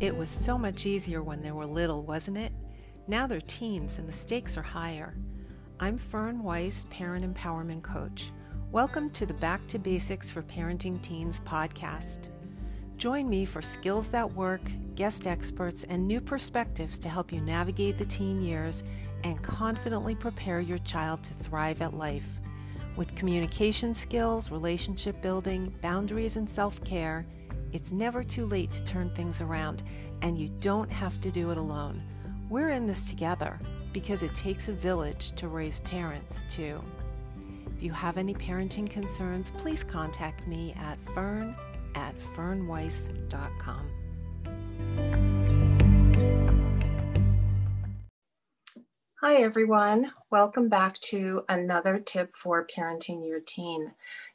It was so much easier when they were little, wasn't it? Now they're teens and the stakes are higher. I'm Fern Weiss, Parent Empowerment Coach. Welcome to the Back to Basics for Parenting Teens podcast. Join me for skills that work, guest experts, and new perspectives to help you navigate the teen years and confidently prepare your child to thrive at life. With communication skills, relationship building, boundaries, and self care, it's never too late to turn things around, and you don't have to do it alone. We're in this together because it takes a village to raise parents, too. If you have any parenting concerns, please contact me at fern at fernweiss.com. Hi, everyone. Welcome back to another tip for parenting your teen.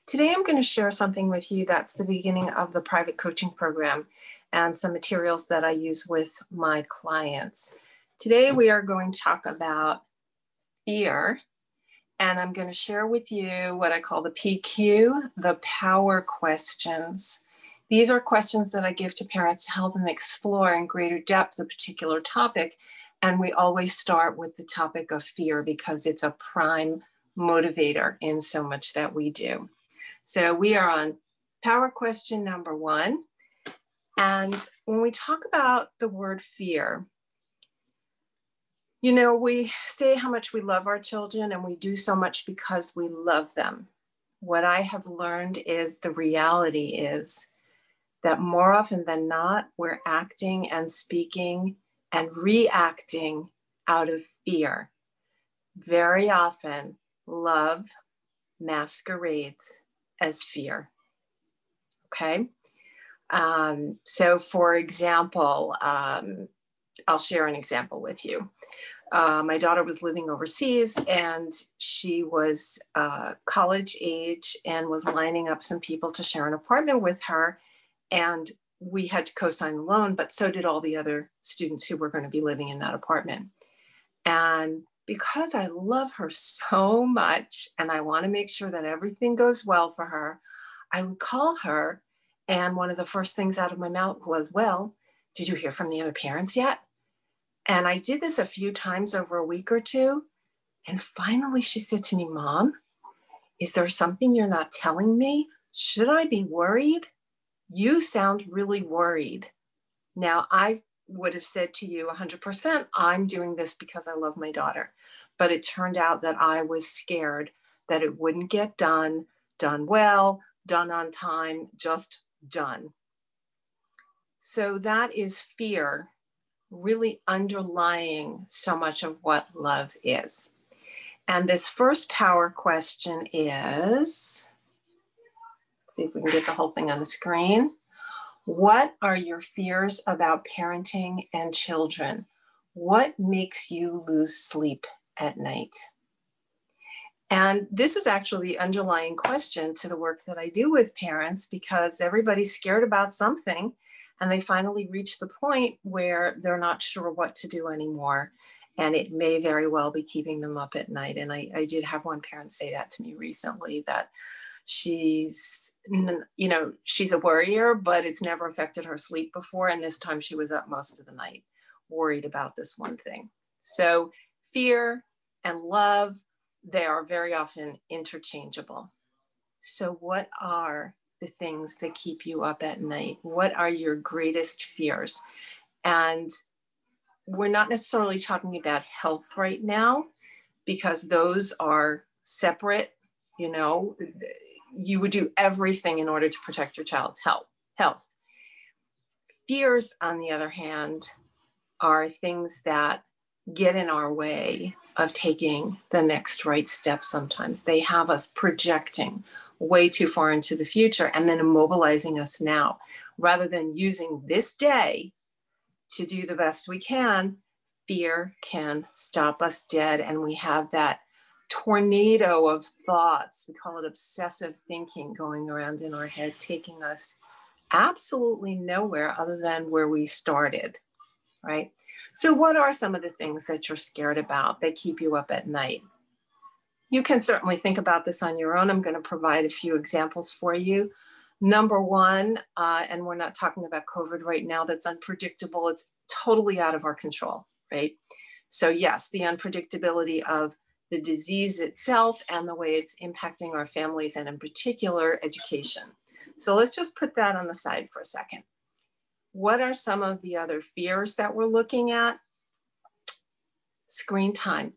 Today, I'm going to share something with you that's the beginning of the private coaching program and some materials that I use with my clients. Today, we are going to talk about fear, and I'm going to share with you what I call the PQ, the power questions. These are questions that I give to parents to help them explore in greater depth a particular topic. And we always start with the topic of fear because it's a prime motivator in so much that we do. So we are on power question number one. And when we talk about the word fear, you know, we say how much we love our children and we do so much because we love them. What I have learned is the reality is that more often than not, we're acting and speaking and reacting out of fear. Very often, love masquerades as fear. Okay. Um, so, for example, um, I'll share an example with you. Uh, my daughter was living overseas and she was uh, college age and was lining up some people to share an apartment with her. And we had to co sign the loan, but so did all the other students who were going to be living in that apartment. And because I love her so much and I want to make sure that everything goes well for her, I would call her. And one of the first things out of my mouth was, Well, did you hear from the other parents yet? And I did this a few times over a week or two. And finally, she said to me, Mom, is there something you're not telling me? Should I be worried? You sound really worried. Now, I would have said to you 100%, I'm doing this because I love my daughter. But it turned out that I was scared that it wouldn't get done, done well, done on time, just done. So that is fear really underlying so much of what love is. And this first power question is see if we can get the whole thing on the screen. What are your fears about parenting and children? What makes you lose sleep at night? And this is actually the underlying question to the work that I do with parents because everybody's scared about something and they finally reach the point where they're not sure what to do anymore. And it may very well be keeping them up at night. And I, I did have one parent say that to me recently that she's you know she's a worrier but it's never affected her sleep before and this time she was up most of the night worried about this one thing. So fear and love they are very often interchangeable. So what are the things that keep you up at night? What are your greatest fears? And we're not necessarily talking about health right now because those are separate you know you would do everything in order to protect your child's health. Health. Fears, on the other hand, are things that get in our way of taking the next right step sometimes. They have us projecting way too far into the future and then immobilizing us now. Rather than using this day to do the best we can, fear can stop us dead. And we have that tornado of thoughts. We call it obsessive thinking going around in our head, taking us absolutely nowhere other than where we started, right? So, what are some of the things that you're scared about that keep you up at night? You can certainly think about this on your own. I'm going to provide a few examples for you. Number one, uh, and we're not talking about COVID right now, that's unpredictable. It's totally out of our control, right? So, yes, the unpredictability of the disease itself and the way it's impacting our families and, in particular, education. So, let's just put that on the side for a second. What are some of the other fears that we're looking at? Screen time.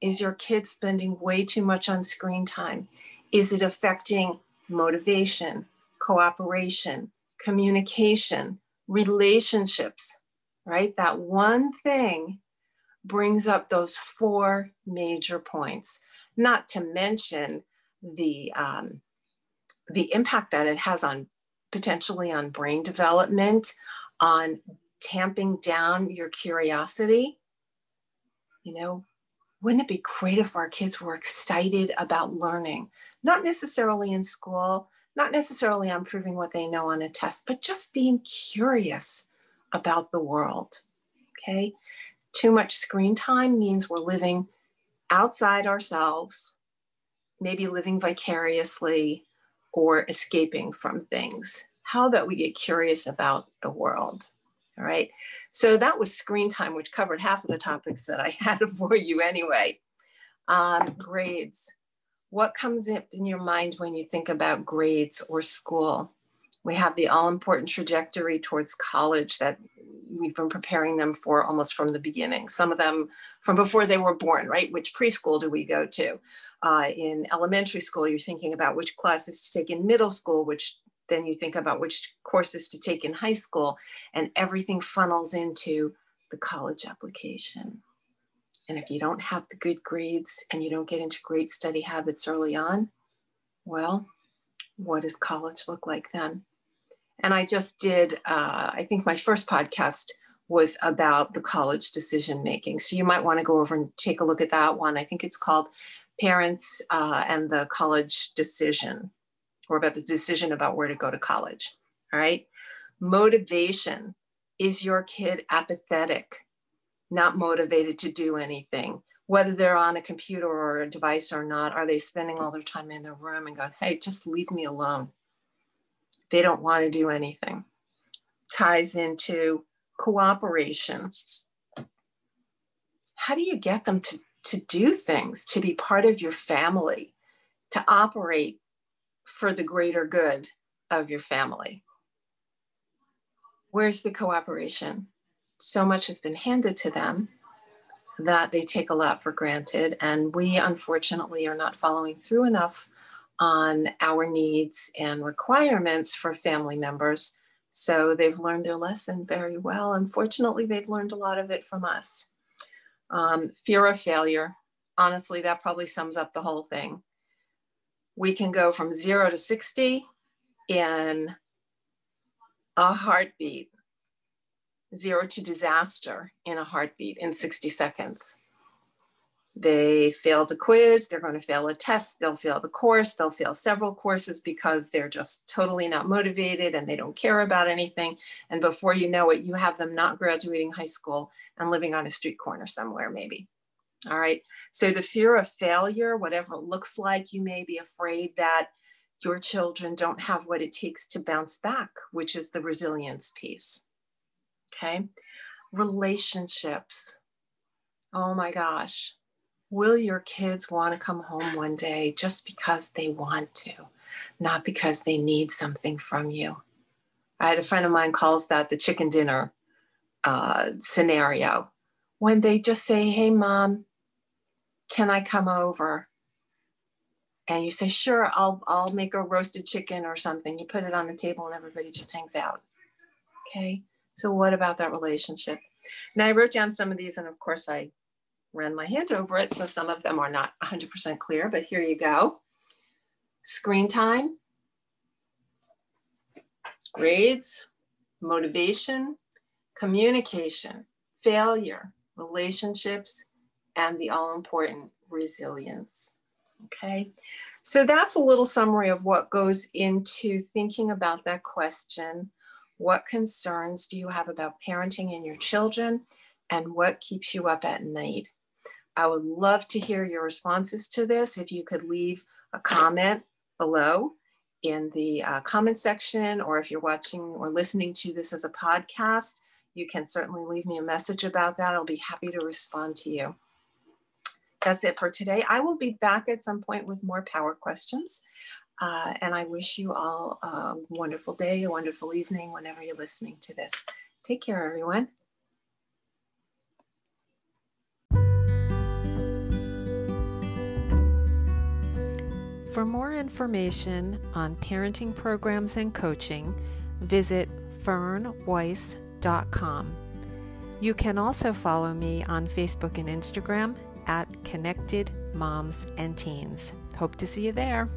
Is your kid spending way too much on screen time? Is it affecting motivation, cooperation, communication, relationships, right? That one thing brings up those four major points, not to mention the, um, the impact that it has on potentially on brain development, on tamping down your curiosity. You know, wouldn't it be great if our kids were excited about learning, not necessarily in school, not necessarily on proving what they know on a test, but just being curious about the world. Okay. Too much screen time means we're living outside ourselves, maybe living vicariously or escaping from things. How about we get curious about the world? All right. So that was screen time, which covered half of the topics that I had for you anyway. Um, grades. What comes up in your mind when you think about grades or school? We have the all important trajectory towards college that we've been preparing them for almost from the beginning. Some of them from before they were born, right? Which preschool do we go to? Uh, in elementary school, you're thinking about which classes to take in middle school, which then you think about which courses to take in high school, and everything funnels into the college application. And if you don't have the good grades and you don't get into great study habits early on, well, what does college look like then? And I just did, uh, I think my first podcast was about the college decision making. So you might want to go over and take a look at that one. I think it's called Parents uh, and the College Decision, or about the decision about where to go to college. All right. Motivation. Is your kid apathetic? not motivated to do anything, whether they're on a computer or a device or not. Are they spending all their time in their room and going, hey, just leave me alone? They don't want to do anything. Ties into cooperation. How do you get them to, to do things, to be part of your family, to operate for the greater good of your family? Where's the cooperation? so much has been handed to them that they take a lot for granted. And we unfortunately are not following through enough on our needs and requirements for family members. So they've learned their lesson very well. Unfortunately, they've learned a lot of it from us. Um, fear of failure. Honestly, that probably sums up the whole thing. We can go from zero to 60 in a heartbeat zero to disaster in a heartbeat in 60 seconds. They failed a quiz, they're going to fail a test, they'll fail the course, they'll fail several courses because they're just totally not motivated and they don't care about anything. And before you know it, you have them not graduating high school and living on a street corner somewhere, maybe. All right. So the fear of failure, whatever it looks like, you may be afraid that your children don't have what it takes to bounce back, which is the resilience piece. Okay. Relationships. Oh my gosh. Will your kids want to come home one day just because they want to, not because they need something from you? I had a friend of mine calls that the chicken dinner uh, scenario when they just say, Hey, mom, can I come over? And you say, Sure, I'll, I'll make a roasted chicken or something. You put it on the table and everybody just hangs out. Okay. So what about that relationship? Now I wrote down some of these and of course I ran my hand over it. So some of them are not 100% clear, but here you go. Screen time, grades, motivation, communication, failure, relationships, and the all important resilience. Okay, so that's a little summary of what goes into thinking about that question. What concerns do you have about parenting and your children? And what keeps you up at night? I would love to hear your responses to this. If you could leave a comment below in the uh, comment section, or if you're watching or listening to this as a podcast, you can certainly leave me a message about that. I'll be happy to respond to you. That's it for today. I will be back at some point with more power questions. Uh, and I wish you all a wonderful day, a wonderful evening whenever you're listening to this. Take care, everyone. For more information on parenting programs and coaching, visit fernweiss.com. You can also follow me on Facebook and Instagram at Connected Moms and Teens. Hope to see you there.